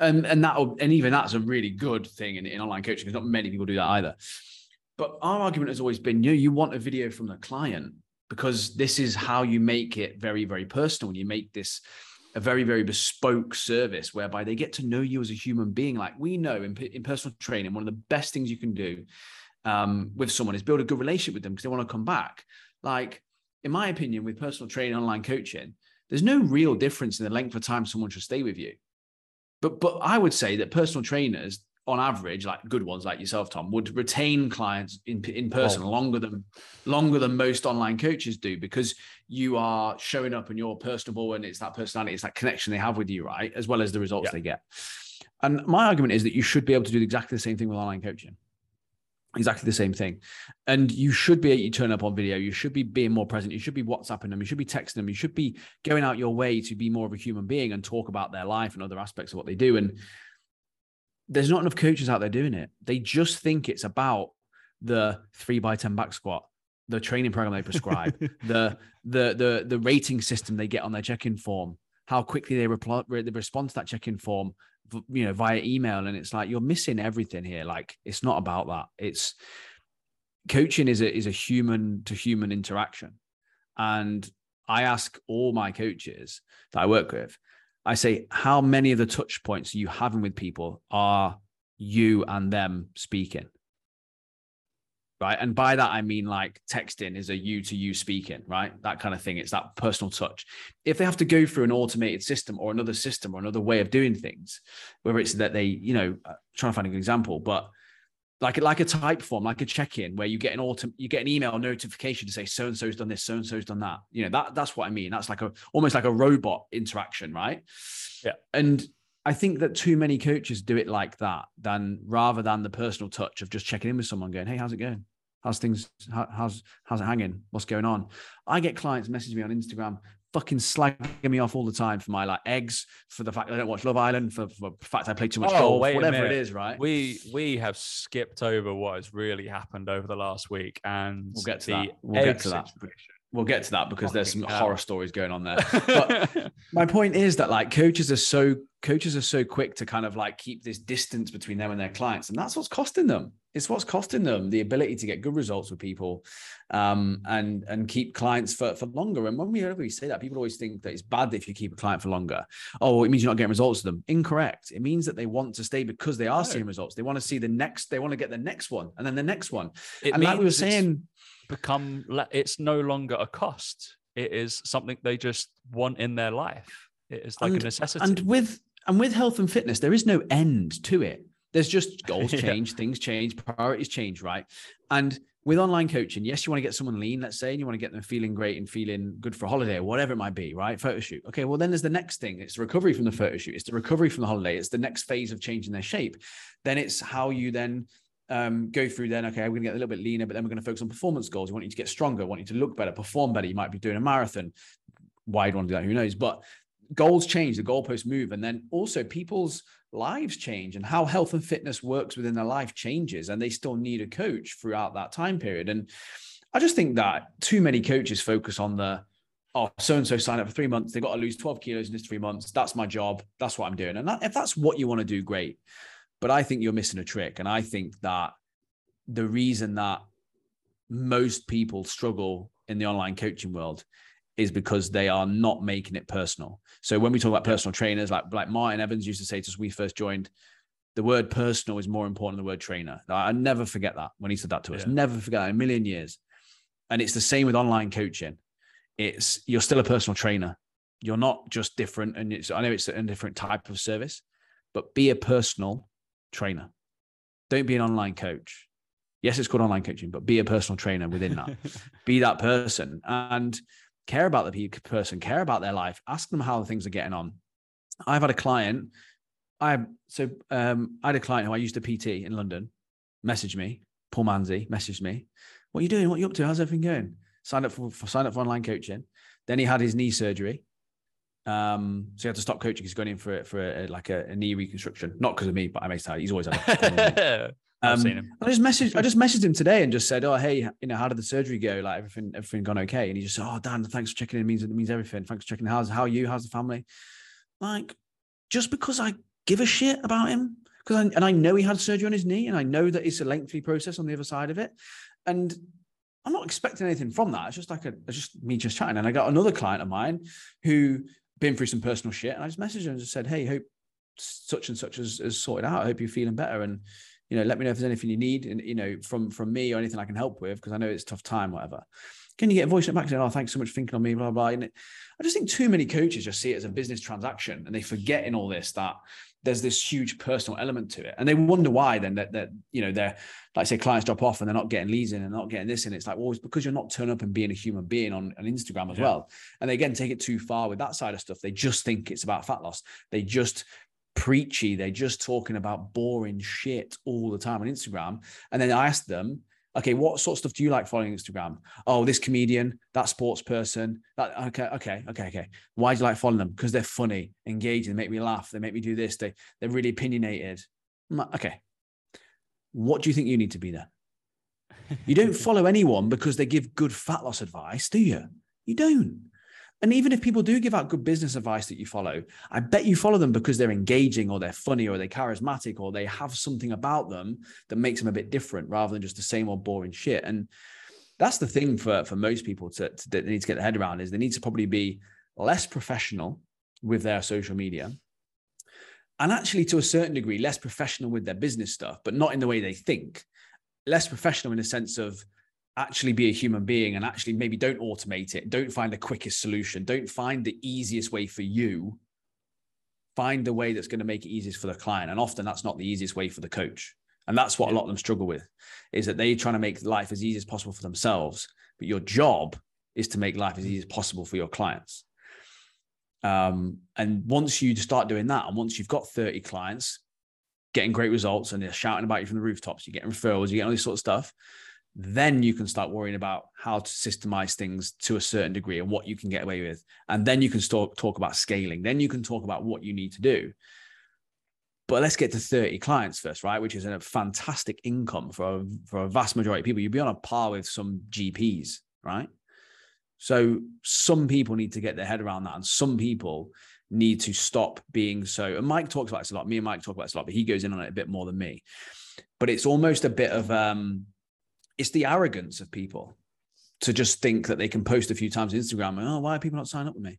And and that and even that's a really good thing in, in online coaching because not many people do that either. But our argument has always been you know, you want a video from the client because this is how you make it very very personal. You make this a very very bespoke service whereby they get to know you as a human being. Like we know in, in personal training one of the best things you can do um, with someone is build a good relationship with them because they want to come back. Like in my opinion with personal training online coaching there's no real difference in the length of time someone should stay with you but but i would say that personal trainers on average like good ones like yourself tom would retain clients in, in person Oh. longer than longer than most online coaches do because you are showing up and you're personable and it's that personality it's that connection they have with you right as well as the results Yeah. they get and my argument is that you should be able to do exactly the same thing with online coaching exactly the same thing. And you should be you turn up on video. You should be being more present. You should be WhatsApping them. You should be texting them. You should be going out your way to be more of a human being and talk about their life and other aspects of what they do. And there's not enough coaches out there doing it. They just think it's about the three by ten back squat, the training program they prescribe, the the the the rating system they get on their check-in form, how quickly they reply they respond to that check-in form, you know, via email. And it's like you're missing everything here. Like it's not about that. It's coaching is a is a human to human interaction. And I ask all my coaches that I work with, I say, how many of the touch points you having with people are you and them speaking? Right? And by that, I mean like texting is a you to you speaking, right? That kind of thing. It's that personal touch. If they have to go through an automated system or another system or another way of doing things, whether it's that they, you know, uh, trying to find a good example, but like like a type form, like a check-in where you get an auto, you get an email notification to say so and so's done this, so and so's done that. You know, that that's what I mean. That's like a almost like a robot interaction, right? Yeah. And I think that too many coaches do it like that, than rather than the personal touch of just checking in with someone, going, "Hey, how's it going? How's things? How, how's how's it hanging? What's going on?" I get clients message me on Instagram, fucking slagging me off all the time for my like eggs, for the fact I don't watch Love Island, for, for the fact I play too much Oh, golf, whatever it minute. right? We we have skipped over what has really happened over the last week, and We'll get to the that. We'll get to that. situation. We'll get to that because there's some horror stories going on there. But my point is that like coaches are so coaches are so quick to kind of like keep this distance between them and their clients and that's what's costing them. It's what's costing them the ability to get good results with people um, and and keep clients for, for longer. And when we always say that people always think that it's bad if you keep a client for longer. Oh it means you're not getting results with them. Incorrect. It means that they want to stay because they are No. seeing results. They want to see the next they want to get the next one and then the next one. It and like we were saying become it's no longer a cost. It is something they just want in their life. It is like And- a necessity. And with and with health and fitness, there is no end to it. There's just goals Yeah. change, things change, priorities change, right? And with online coaching, yes, you want to get someone lean, let's say, and you want to get them feeling great and feeling good for a holiday or whatever it might be, right? Photo shoot. Okay, well, then there's the next thing. It's the recovery from the photo shoot. It's the recovery from the holiday. It's the next phase of changing their shape. Then it's how you then um, go through then, okay, we're going to get a little bit leaner, but then we're going to focus on performance goals. We want you to get stronger, want you to look better, perform better. You might be doing a marathon. Why do you want to do that? Who knows? But goals change, the goalposts move. And then also people's lives change and how health and fitness works within their life changes. And they still need a coach throughout that time period. And I just think that too many coaches focus on the oh, so and so signed up for three months. They've got to lose 12 kilos in this three months. That's my job. That's what I'm doing. And that, if that's what you want to do, great. But I think you're missing a trick. And I think that the reason that most people struggle in the online coaching world is because they are not making it personal. So when we talk about personal trainers, like like Martin Evans used to say to us, we first joined, the word personal is more important than the word trainer. I never forget that when he said that to us. Yeah. Never forget that in a million years. And it's the same with online coaching. It's you're still a personal trainer. You're not just different, and it's I know it's a different type of service, but be a personal trainer. Don't be an online coach. Yes, it's called online coaching, but be a personal trainer within that. be that person and care about the person, care about their life, ask them how things are getting on. I've had a client. I so um, I had a client who I used a PT in London, message me, Paul Manzi, messaged me. What are you doing? What are you up to? How's everything going? Signed up for, for signed up for online coaching. Then he had his knee surgery. Um, so he had to stop coaching. He's going in for it for a, like a, a, knee reconstruction, not because of me, but I may say he's always had. Um, seen him. I just messaged I just messaged him today and just said, "Oh, hey, you know, how did the surgery go? Like everything, everything gone okay?" And he just said, "Oh, Dan, thanks for checking in. It means it means everything. Thanks for checking. How's how are you? How's the family?" Like, just because I give a shit about him, because I, and I know he had surgery on his knee, and I know that it's a lengthy process on the other side of it, and I'm not expecting anything from that. It's just like a, it's just me just chatting. And I got another client of mine who been through some personal shit, and I just messaged him and just said, "Hey, hope such and such has, has sorted out. I hope you're feeling better." And you know, let me know if there's anything you need, and you know, from from me or anything I can help with, because I know it's tough time, whatever. Can you get a voice note back saying, "Oh, thanks so much for thinking on me," blah blah. And I just think too many coaches just see it as a business transaction, and they forget in all this that there's this huge personal element to it, and they wonder why. Then that that you know they're like say clients drop off and they're not getting leads in and not getting this in. It's like well, it's because you're not turning up and being a human being on, on Instagram as yeah. well. And they again take it too far with that side of stuff. They just think it's about fat loss. They just preachy. They're just talking about boring shit all the time on Instagram. And then I asked them, okay, what sort of stuff do you like following Instagram? Oh, this comedian, that sports person. That okay, okay, okay, okay. Why do you like following them? Because they're funny, engaging, they make me laugh, they make me do this, they they're really opinionated. Like, okay. What do you think you need to be there? You don't follow anyone because they give good fat loss advice, do you? You don't. And even if people do give out good business advice that you follow, I bet you follow them because they're engaging or they're funny or they're charismatic or they have something about them that makes them a bit different rather than just the same old boring shit. And that's the thing for, for most people to, to they need to get their head around is they need to probably be less professional with their social media and actually to a certain degree less professional with their business stuff, but not in the way they think. Less professional in the sense of actually be a human being and actually maybe don't automate it. Don't find the quickest solution. Don't find the easiest way for you. Find the way that's going to make it easiest for the client. And often that's not the easiest way for the coach. And that's what a lot of them struggle with is that they're trying to make life as easy as possible for themselves. But your job is to make life as easy as possible for your clients. Um, and once you start doing that, and once you've got 30 clients getting great results and they're shouting about you from the rooftops, you're getting referrals, you get all this sort of stuff, then you can start worrying about how to systemize things to a certain degree and what you can get away with. And then you can start talk about scaling. Then you can talk about what you need to do. But let's get to 30 clients first, right? Which is a fantastic income for a, for a vast majority of people. You'd be on a par with some GPs, right? So some people need to get their head around that. And some people need to stop being so. And Mike talks about this a lot. Me and Mike talk about this a lot, but he goes in on it a bit more than me. But it's almost a bit of um, it's the arrogance of people to just think that they can post a few times on Instagram. Oh, why are people not signing up with me?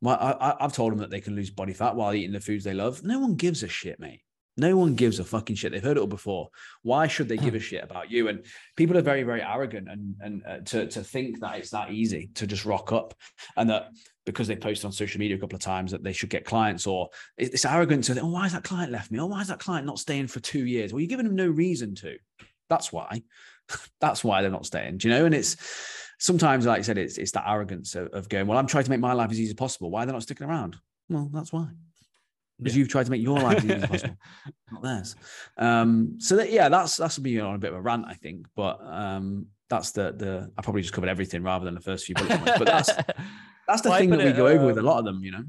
Well, I, have told them that they can lose body fat while eating the foods they love. No one gives a shit, mate. No one gives a fucking shit. They've heard it all before. Why should they give a shit about you? And people are very, very arrogant and and uh, to to think that it's that easy to just rock up, and that because they posted on social media a couple of times that they should get clients, or it's arrogant to think, oh, why has that client left me? Oh, why is that client not staying for two years? Well, you're giving them no reason to. That's why. That's why they're not staying. Do you know? And it's sometimes, like I said, it's it's that arrogance of, of going, well, I'm trying to make my life as easy as possible. Why are they not sticking around? Well, that's why. Because yeah. you've tried to make your life as easy as possible, not theirs. Um, so that yeah, that's that's me on a bit of a rant, I think. But um, that's the the I probably just covered everything rather than the first few bullet points. But that's that's the thing that we go over with a lot of them, you know.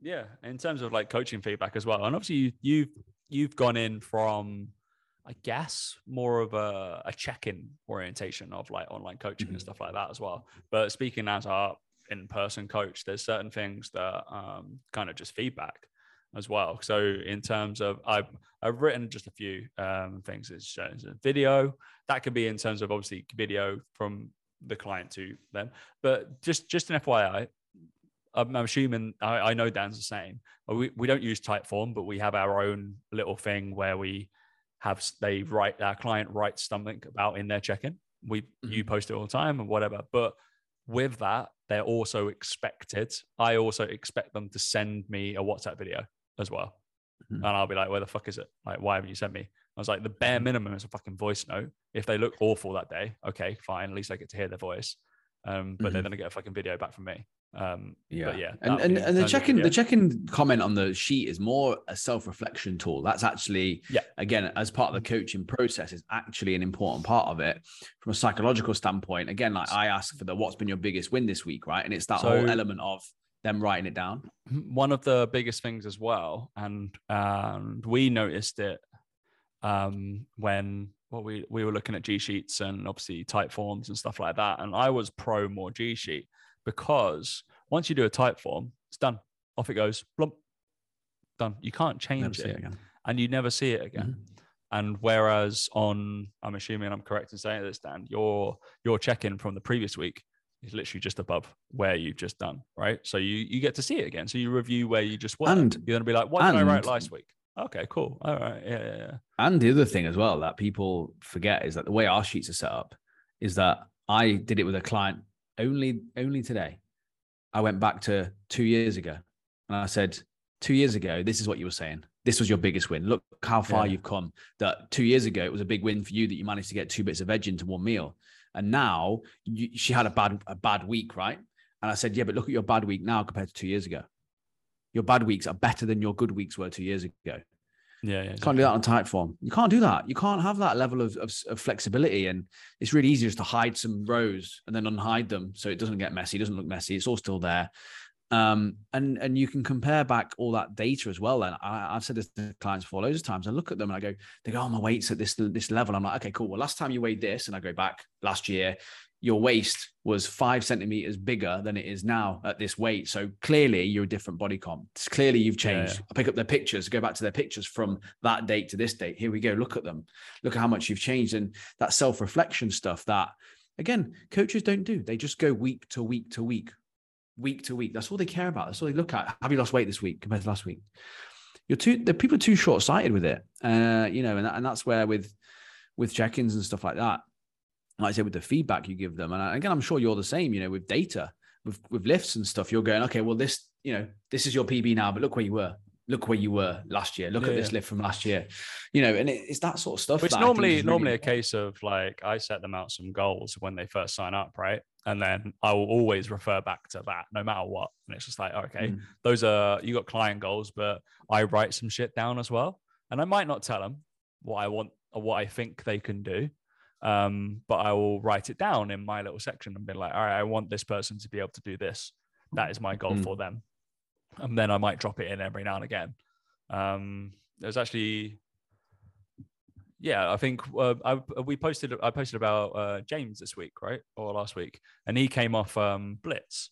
Yeah, in terms of like coaching feedback as well, and obviously you, you've you've gone in from I guess more of a, a check-in orientation of like online coaching mm-hmm. and stuff like that as well. But speaking as our in-person coach. There's certain things that um, kind of just feedback as well. So in terms of I've I've written just a few um, things. It's, it's a video that could be in terms of obviously video from the client to them, but just just an FYI. I'm, I'm assuming I, I know Dan's the same. We we don't use Typeform, but we have our own little thing where we have they write our client writes something about in their check-in. We you Mhm. post it all the time and whatever, but with that, they're also expected. I also expect them to send me a WhatsApp video as well. Mhm. And I'll be like, where the fuck is it? Like, why haven't you sent me? I was like, the bare Mhm. minimum is a fucking voice note. If they look awful that day, okay, fine. At least I get to hear their voice. Um, but they're Mhm. going to get a fucking video back from me. Um, Yeah, but yeah. and and, and the terms of check-in video. the check-in comment on the sheet is more a self-reflection tool. That's actually Yeah. again as part of the coaching process is actually an important part of it from a psychological standpoint. Again, like I ask for the what's been your biggest win this week, right? And it's that whole element of them writing it down. one of the biggest things as well, and and we noticed it um, when well, we we were looking at G sheets and obviously Typeforms and stuff like that. And I was pro more G sheet because once you do a Typeform, it's done. Off it goes. Blump. Done. You can't change it, it again. and you never see it again. Mm-hmm. And whereas on, I'm assuming I'm correct in saying this, Dan, your your check-in from the previous week is literally just above where you've just done, right? So you you get to see it again. So you review where you just were. And- you're gonna be like, what did I write last week? Okay, cool. All right, yeah, yeah, yeah. And the other thing as well that people forget is that the way our sheets are set up is that I did it with a client only only today. I went back to two years ago and I said, two years ago, this is what you were saying. This was your biggest win. Look how far Yeah. you've come. That two years ago, it was a big win for you that you managed to get two bits of veg into one meal. And now you, she had a bad a bad week, right? And I said, yeah, but look at your bad week now compared to two years ago. Your bad weeks are better than your good weeks were two years ago. Yeah, yeah. Can't do that on Typeform. You can't do that. You can't have that level of, of, of flexibility. And it's really easy just to hide some rows and then unhide them so it doesn't get messy, doesn't look messy. It's all still there. Um, and and you can compare back all that data as well. And I, I've said this to clients before loads of times. I look at them and I go, they go, oh, my weight's at this this level. I'm like, okay, cool. Well, last time you weighed this, and I go back last year, your waist was five centimeters bigger than it is now at this weight. So clearly you're a different body comp. It's clearly you've Yeah, changed. yeah. I pick up their pictures, go back to their pictures from that date to this date. Here we go. Look at them. Look at how much you've changed. And that self-reflection stuff that again, coaches don't do. They just go week to week to week, week to week. That's all they care about. That's all they look at. Have you lost weight this week compared to last week? You're too the people are too short-sighted with it. Uh, you know, and, that, and that's where with with check-ins and stuff like that, like I said, with the feedback you give them, and again, I'm sure you're the same. You know, with data, with with lifts and stuff, you're going, okay, well, this, you know, this is your PB now, but look where you were. Look where you were last year. Look Yeah, at this yeah. lift from last year. You know, and it, it's that sort of stuff. It's normally really normally a case of like I set them out some goals when they first sign up, right? And then I will always refer back to that no matter what. And it's just like, okay, Mm. those are you got client goals, but I write some shit down as well. And I might not tell them what I want or what I think they can do. Um, but I will write it down in my little section and be like, all right, I want this person to be able to do this. That is my goal Mm. for them. And then I might drop it in every now and again. Um, there's actually yeah, I think uh, I, we posted. I posted about uh, James this week, right, or last week, and he came off um, blitz,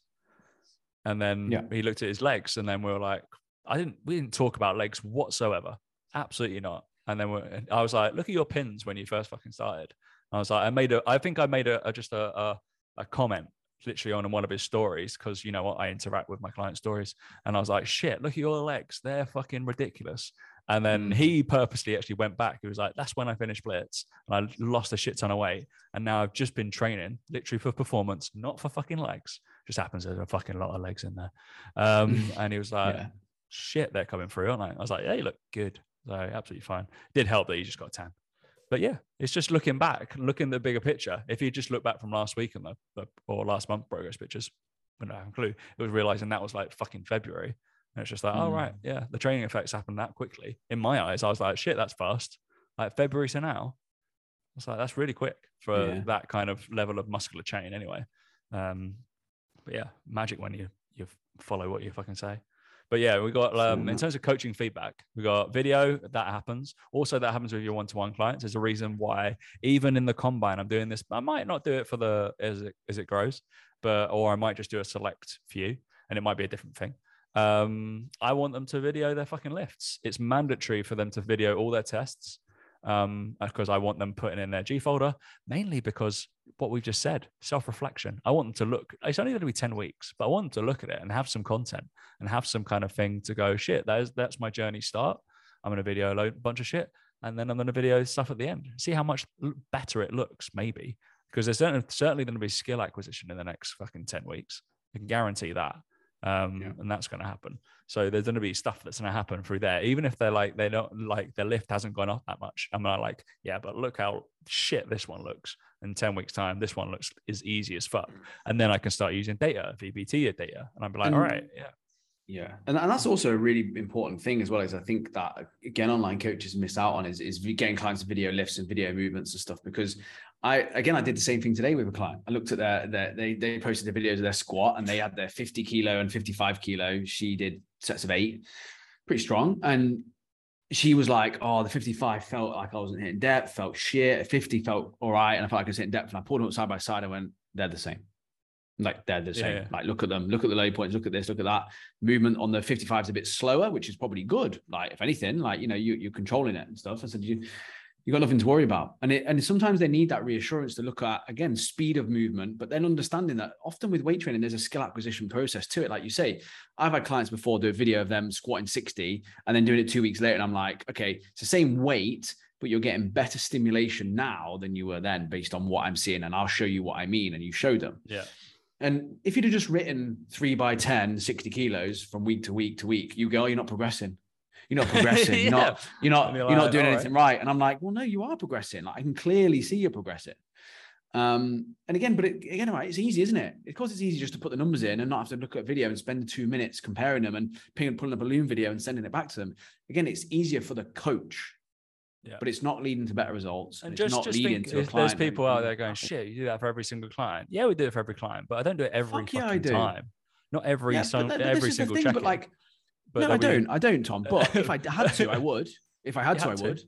and then Yeah. he looked at his legs, and then we were like, I didn't. We didn't talk about legs whatsoever. Absolutely not. And then we're, I was like, look at your pins when you first fucking started. I was like, I made a. I think I made a, a just a, a a comment literally on one of his stories because you know what I interact with my client stories, and I was like, shit, look at your legs. They're fucking ridiculous. And then Mm. he purposely actually went back. He was like, that's when I finished Blitz. And I lost a shit ton of weight. And now I've just been training literally for performance, not for fucking legs. Just happens there's a fucking lot of legs in there. Um, and he was like, Yeah. shit, they're coming through, aren't they? I was like, yeah, you look good. So absolutely fine. Did help that you just got tan. But yeah, it's just looking back, looking at the bigger picture. If you just look back from last week and the, the or last month progress pictures, I have a clue, it was realizing that was like fucking February. And it's just like, oh Mm. right, yeah, the training effects happened that quickly. In my eyes, I was like, shit, that's fast. Like February to now. It's like that's really quick for Yeah. that kind of level of muscular chain anyway. Um, but yeah, magic when you you follow what you fucking say. But yeah, we got um, in terms of coaching feedback, we got video that happens. Also, that happens with your one-to-one clients. There's a reason why even in the combine, I'm doing this. I might not do it for the as it as it grows, but or I might just do a select few, and it might be a different thing. Um, I want them to video their fucking lifts. It's mandatory for them to video all their tests um, because I want them putting in their G folder, mainly because what we've just said, self-reflection. I want them to look. It's only going to be ten weeks, but I want them to look at it and have some content and have some kind of thing to go. Shit, that is that's my journey start. I'm going to video a load, bunch of shit, and then I'm going to video stuff at the end. See how much better it looks, maybe because there's certainly certainly going to be skill acquisition in the next fucking ten weeks. I can guarantee that. Um, Yeah. and that's going to happen. So there's going to be stuff that's going to happen through there, even if they're like they don't like their lift hasn't gone up that much. I'm not like, yeah, but look how shit this one looks. In ten weeks' time, this one looks is easy as fuck, mm. and then I can start using data, VBT data, and i'm like, And- all right, yeah, Yeah, and, and that's also a really important thing as well. Is I think that again, online coaches miss out on is is getting clients video lifts and video movements and stuff. Because I again, I did the same thing today with a client. I looked at their, their they they posted the videos of their squat and they had their 50 kilo and 55 kilo. She did sets of eight, pretty strong, and she was like, "Oh, the 55 felt like I wasn't hitting depth, felt shit. 50 felt all right, and I felt like I was hitting depth." And I pulled them up side by side. I went, "They're the same." Like they're the same. yeah. Like look at them, look at the low points, look at this, look at that. Movement on the 55 is a bit slower, which is probably good. Like if anything, like you know, you, you're controlling it and stuff. I said you you got nothing to worry about. And it, and sometimes they need that reassurance to look at again speed of movement, but then understanding that often with weight training, there's a skill acquisition process to it. Like you say, I've had clients before do a video of them squatting 60 and then doing it two weeks later, and I'm like, okay, it's the same weight, but you're getting better stimulation now than you were then based on what I'm seeing, and I'll show you what I mean, and you show them. yeah, And if you'd have just written three by 10, 60 kilos from week to week to week, you go, oh, you're not progressing. You're not progressing. You're not, you're not, you're you're not doing anything right. And I'm like, well, no, you are progressing. Like, I can clearly see you're progressing. Um, and again, but it, again, right, it's easy, isn't it? Of course, it's easy just to put the numbers in and not have to look at a video and spend two minutes comparing them and ping- pulling a balloon video and sending it back to them. Again, it's easier for the coach, Yeah. but it's not leading to better results. And it's just, not just leading think, to a if client. there's people out there going, shit, you do that for every single client. Yeah, we do it for every client, but I don't do it every Fuck yeah, I fucking do. time. Not every Yeah, but, but every single thing, check. But like, but no, I don't. I don't, Tom. But if I had to, I would. If I had to, I have to. would.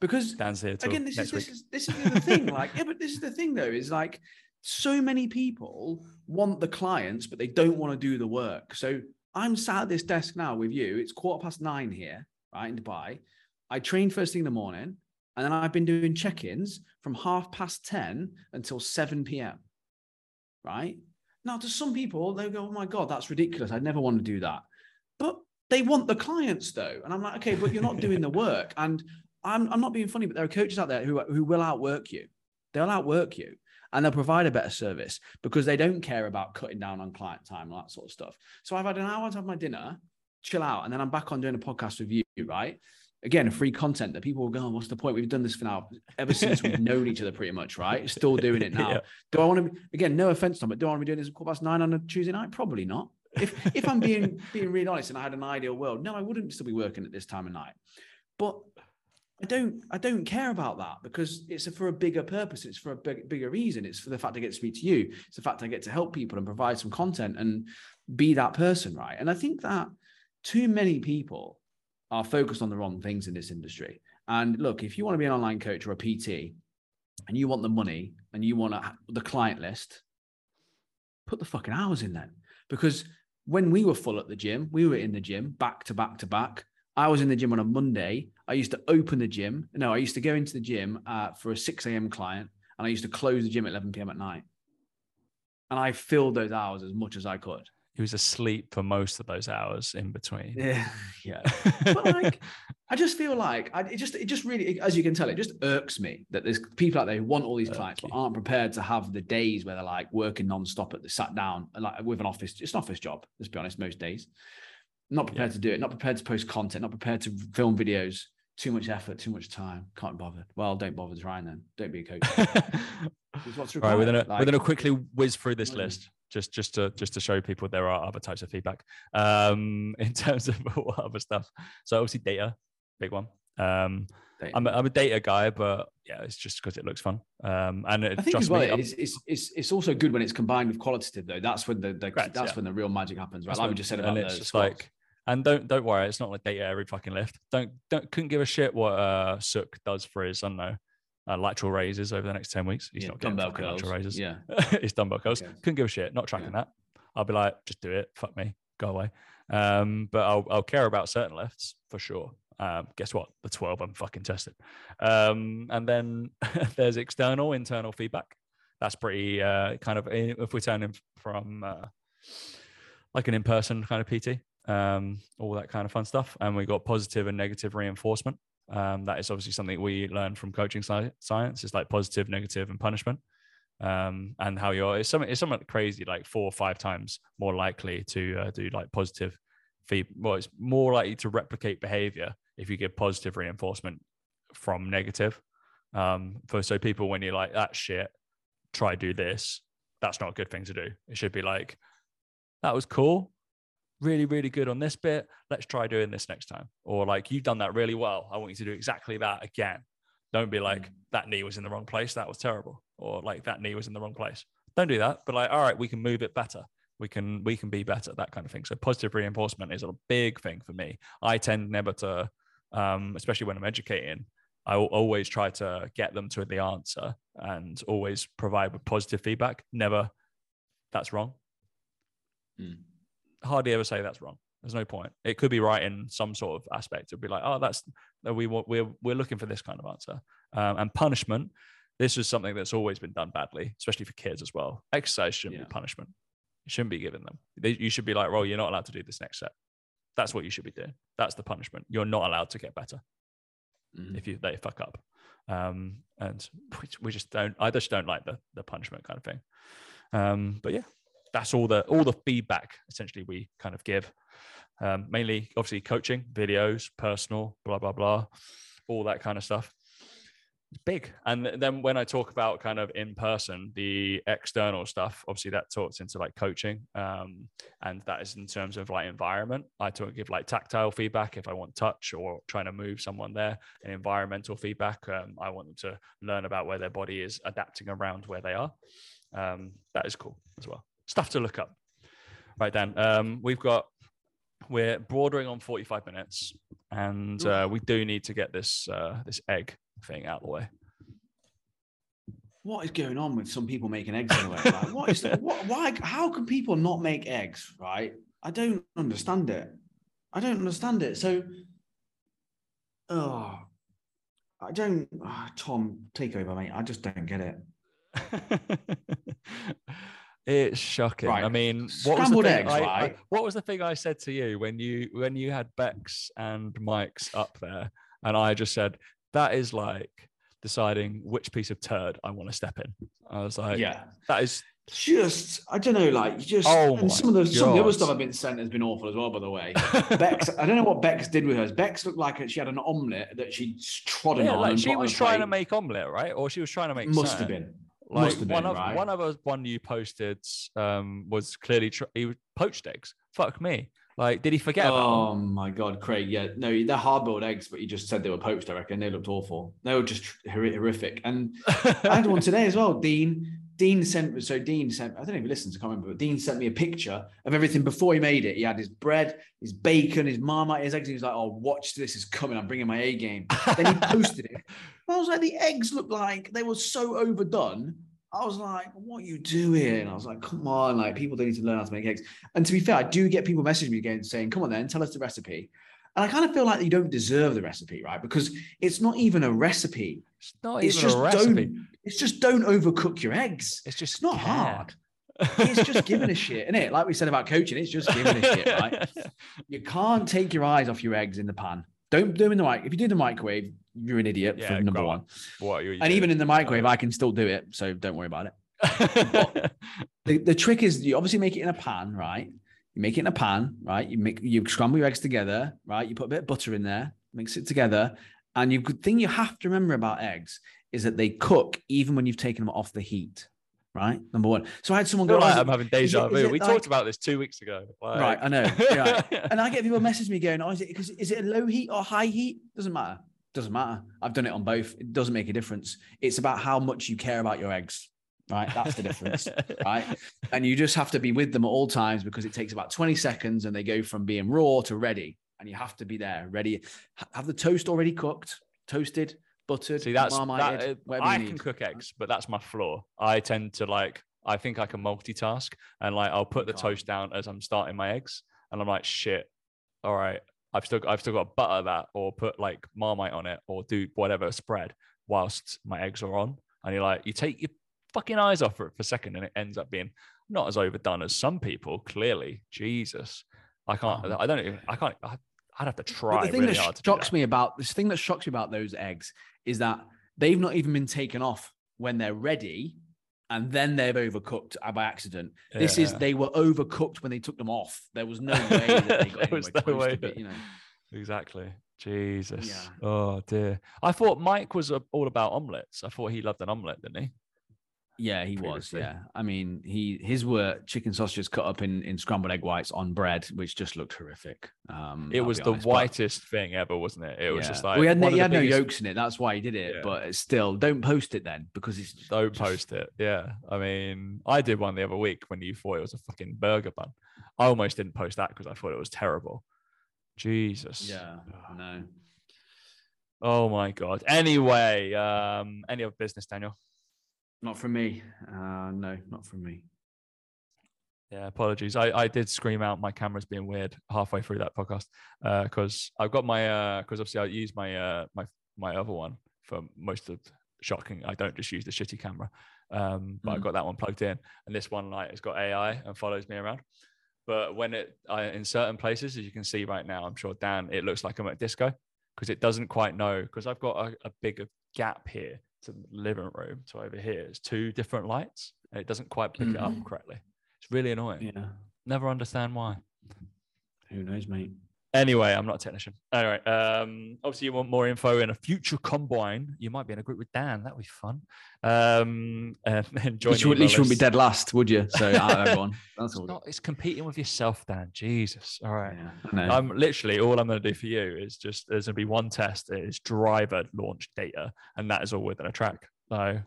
Because Dan's here again, this is, this is this is the thing. Like, yeah, but this is the thing though, is like so many people want the clients, but they don't want to do the work. So I'm sat at this desk now with you. It's quarter past nine here, right in Dubai. I train first thing in the morning, and then I've been doing check-ins from half past 10 until 7 p.m. Right? Now, to some people, they go, Oh my God, that's ridiculous. I'd never want to do that. But they want the clients though. And I'm like, okay, but you're not doing the work. And I'm, I'm not being funny, but there are coaches out there who, who will outwork you. They'll outwork you and they'll provide a better service because they don't care about cutting down on client time and that sort of stuff. So I've had an hour to have my dinner, chill out, and then I'm back on doing a podcast with you, right? Again, free content that people will go, oh, what's the point? We've done this for now ever since we've known each other pretty much, right? Still doing it now. Yeah. Do I want to again, no offense, Tom, but do I want to be doing this at quarter past nine on a Tuesday night? Probably not. If if I'm being being really honest and I had an ideal world, no, I wouldn't still be working at this time of night. But I don't I don't care about that because it's for a bigger purpose. It's for a big, bigger reason. It's for the fact I get to speak to you. It's the fact I get to help people and provide some content and be that person, right? And I think that too many people are focused on the wrong things in this industry. And look, if you want to be an online coach or a PT and you want the money and you want a, the client list, put the fucking hours in then. Because when we were full at the gym, we were in the gym back to back to back. I was in the gym on a Monday. I used to open the gym. No, I used to go into the gym uh, for a 6 a.m. client and I used to close the gym at 11 p.m. at night. And I filled those hours as much as I could. He was asleep for most of those hours in between. Yeah. Yeah. but like I just feel like I, it just it just really as you can tell it just irks me that there's people out there who want all these clients but aren't prepared to have the days where they're like working non-stop at the sat down like with an office it's an office job let's be honest most days not prepared to do it not prepared to post content not prepared to film videos too much effort too much time can't bother well don't bother trying then don't be a coach All right, we're gonna required. we're gonna quickly whiz through this list just just to just to show people there are other types of feedback um in terms of what other stuff. So obviously data, big one. Um. I'm a, I'm a data guy, but yeah, it's just because it looks fun. Um, and it, I think as well, it's, it's it's it's also good when it's combined with qualitative though. That's when the, the Correct, that's yeah. when the real magic happens, right? That's like we just said and about it's just squats. like And don't don't worry, it's not like data every fucking lift. Don't don't couldn't give a shit what uh Sook does for his I don't know uh, lateral raises over the next ten weeks. He's Yeah, not getting dumbbell curls. lateral raises. Yeah. his dumbbell curls. Okay. Couldn't give a shit. Not tracking Yeah. that. I'll be like, just do it. Fuck me. Go away. Um, but I'll I'll care about certain lifts for sure. Um, guess what? The 12 I'm fucking tested. Um, and then there's external, internal feedback. That's pretty uh, kind of if we're turning from uh, like an in-person kind of PT, um, all that kind of fun stuff. And we got positive and negative reinforcement. Um, that is obviously something we learn from coaching sci- science. It's like positive, negative, and punishment. Um, and how you're it's it's something crazy, like four or five times more likely to uh, do like positive feed. Well, it's more likely to replicate behavior if you give positive reinforcement from negative. Um, for so people when you're like that shit, try do this. That's not a good thing to do. It should be like that was cool really, really good on this bit. Let's try doing this next time. Or like, you've done that really well. I want you to do exactly that again. Don't be like, that knee was in the wrong place. That was terrible. Or like, that knee was in the wrong place. Don't do that. But like, all right, we can move it better. We can we can be better. That kind of thing. So positive reinforcement is a big thing for me. I tend never to, um, especially when I'm educating. I will always try to get them to the answer and always provide with positive feedback. Never, that's wrong Mm. Hardly ever say that's wrong. There's no point. It could be right in some sort of aspect. It'd be like, oh, that's that we want. We're we're looking for this kind of answer. Um, and punishment. This is something that's always been done badly, especially for kids as well. Exercise shouldn't Yeah. be punishment. You shouldn't be giving them. They, you should be like, well, you're not allowed to do this next set. That's what you should be doing. That's the punishment. You're not allowed to get better Mhm. if you they fuck up. Um, and we, we just don't. I just don't like the the punishment kind of thing. Um, but yeah, that's all the all the feedback essentially we kind of give. Um, mainly, obviously, coaching, videos, personal, blah blah blah, all that kind of stuff. It's big. And then when I talk about kind of in person, the external stuff, obviously that talks into like coaching, um, and that is in terms of like environment. I talk give like tactile feedback if I want touch or trying to move someone there, and environmental feedback. Um, I want them to learn about where their body is adapting around where they are. Um, that is cool as well. Stuff to look up. Right, Dan. Um, we've got we're bordering on 45 minutes, and uh, we do need to get this uh, this egg thing out of the way. What is going on with some people making eggs anyway? Like, what is the, what, why? How can people not make eggs? Right? I don't understand it. I don't understand it. So, oh, I don't. ah, Tom, take over, mate. I just don't get it. it's shocking. I mean, what was the Scrambled thing eggs, I- I- right? what was the thing I said to you when you when you had Bex and Mike's up there, and I just said that is like deciding which piece of turd I want to step in. I was like, yeah. that is Just, I don't know, like just. Oh and some of the some of the other stuff I've been sent has been awful as well. By the way, Bex. I don't know what Bex did with hers. Bex looked like she had an omelette that she'd trodden yeah, on. like she was trying to make omelette, right? Or she was trying to make Must have been. Like one been, of right? one of us, one you posted um, was clearly tr- he was poached eggs. Fuck me. Like, did he forget about Oh my god, Craig! Yeah, no, they're hard-boiled eggs, but you just said they were poached. I reckon they looked awful. They were just hor- horrific. And? I had one today as well. Dean, Dean sent. So Dean sent. I don't know if he listens. I can't remember. But Dean sent me a picture of everything before he made it. He had his bread, his bacon, his marmite, his eggs. He was like, "Oh, watch this is coming. I'm bringing my A game." Then he posted it. I was like, the eggs look like they were so overdone. I was like, what are you doing? I was like, come on, like people don't need to learn how to make eggs. And to be fair, I do get people messaging me again saying, come on then, tell us the recipe. And I kind of feel like you don't deserve the recipe, right? Because it's not even a recipe. it's not It's even just a recipe. don't it's just don't overcook your eggs. It's just It's not care. hard. It's just giving a shit, isn't it? Like we said about coaching, it's just giving a shit, right? You can't take your eyes off your eggs in the pan. Don't do them in the mic. If you do the microwave, you're an idiot Yeah, for number one. on. what are you? And even in the microwave, I can still do it. So don't worry about it. The, the trick is you obviously make it in a pan, right? You make it in a pan, right? You make you scramble your eggs together, right? You put a bit of butter in there, mix it together. And you good thing you have to remember about eggs is that they cook even when you've taken them off the heat, right? Number one. So I had someone go, feel "Oh, like I'm having deja vu. We like- talked about this two weeks ago. Right, I know. Yeah. and I get people message me going, "Oh, is it because is it a low heat or high heat? Doesn't matter. Doesn't matter. I've done it on both. It doesn't make a difference. It's about how much you care about your eggs. right? That's the difference, right? And you just have to be with them at all times because it takes about 20 seconds and they go from being raw to ready. And you have to be there, ready. Have the toast already cooked, toasted, buttered, See, that's that, uh, I can need. cook eggs, but that's my flaw. I tend to like. I think I can multitask, and like I'll put the can't. toast down as I'm starting my eggs, and I'm like, shit. All right, I've still I've still got to butter that, or put like marmite on it, or do whatever spread whilst my eggs are on. And you're like, you take your fucking eyes off it for a second, and it ends up being not as overdone as some people. Clearly, Jesus, I can't. Oh. I don't even. I can't. I, I'd have to But try the thing really that hard to do shocks that. me about this thing that shocks me about those eggs is that they've not even been taken off when they're ready and then they've overcooked uh, by accident. This is they were overcooked when they took them off. There was no way that they got anywhere no close way to it, you know. Exactly. Jesus. Yeah. Oh dear. I thought Mike was uh, all about omelets. I thought he loved an omelet, didn't he? Yeah, he was. Yeah, I mean, he his were chicken sausages cut up in in scrambled egg whites on bread, which just looked horrific. Um, It I'll was the honest, but- whitest thing ever, wasn't it? It was yeah. just like he had, no, he had no yolks in it. That's why he did it. Yeah. But still, don't post it then because it's just- Don't just- post it. Yeah. I mean, I did one the other week when you thought it was a fucking burger bun. I almost didn't post that because I thought it was terrible. Jesus. Yeah, no. Oh my god. Anyway, um, any other business, Daniel? Not from me. Uh, no, not from me. Yeah, apologies. I, I did scream out my camera's being weird halfway through that podcast because I've got my uh because obviously I use my uh, my my other one for most of shocking. I don't just use the shitty camera, um, but I've Mm. got that one plugged in, and this one like has got AI and follows me around. But when it I, in certain places, as you can see right now, I'm sure Dan, it looks like I'm at disco because it doesn't quite know because I've got a, a bigger gap here to the living room to over here. It's two different lights, and it doesn't quite pick it up Mhm. correctly. It's really annoying. Yeah, Never understand why. who knows, mate? Anyway, I'm not a technician. All right. Um, obviously, you want more info in a future combine. You might be in a group with Dan. That'd be fun. Um, and join At least, you, at least you wouldn't be dead last, would you? So out of everyone, that's list. all. It's, not, it's competing with yourself, Dan. Jesus. All right. Yeah. I'm literally all I'm going to do for you is just there's going to be one test. It is driver launch data, and that is all we're going to track. So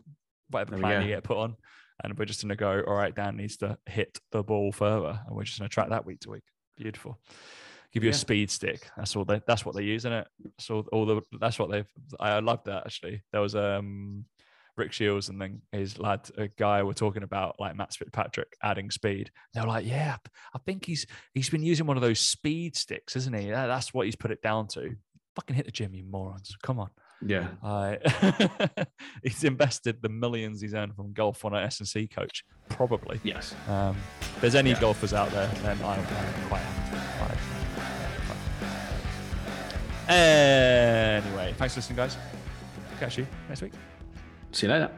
whatever There plan you get put on, and we're just going to go. All right, Dan needs to hit the ball further, and we're just going to track that week to week. Beautiful. Give you a speed stick. That's all they. That's what they use in it. So all the. That's what they've. I love that actually. There was um. Rick Shields and then his lad, a guy, were talking about like Matt Fitzpatrick adding speed. They were like, "Yeah, I think he's he's been using one of those speed sticks, isn't he? Yeah, that's what he's put it down to. Fucking hit the gym, you morons! Come on." yeah, I he's invested the millions he's earned from golf on an S and C coach, probably. yes. Um, if there's any Yeah. golfers out there, then I'm, I'm. Quite happy. Anyway, thanks for listening, guys. Catch you next week. See you later.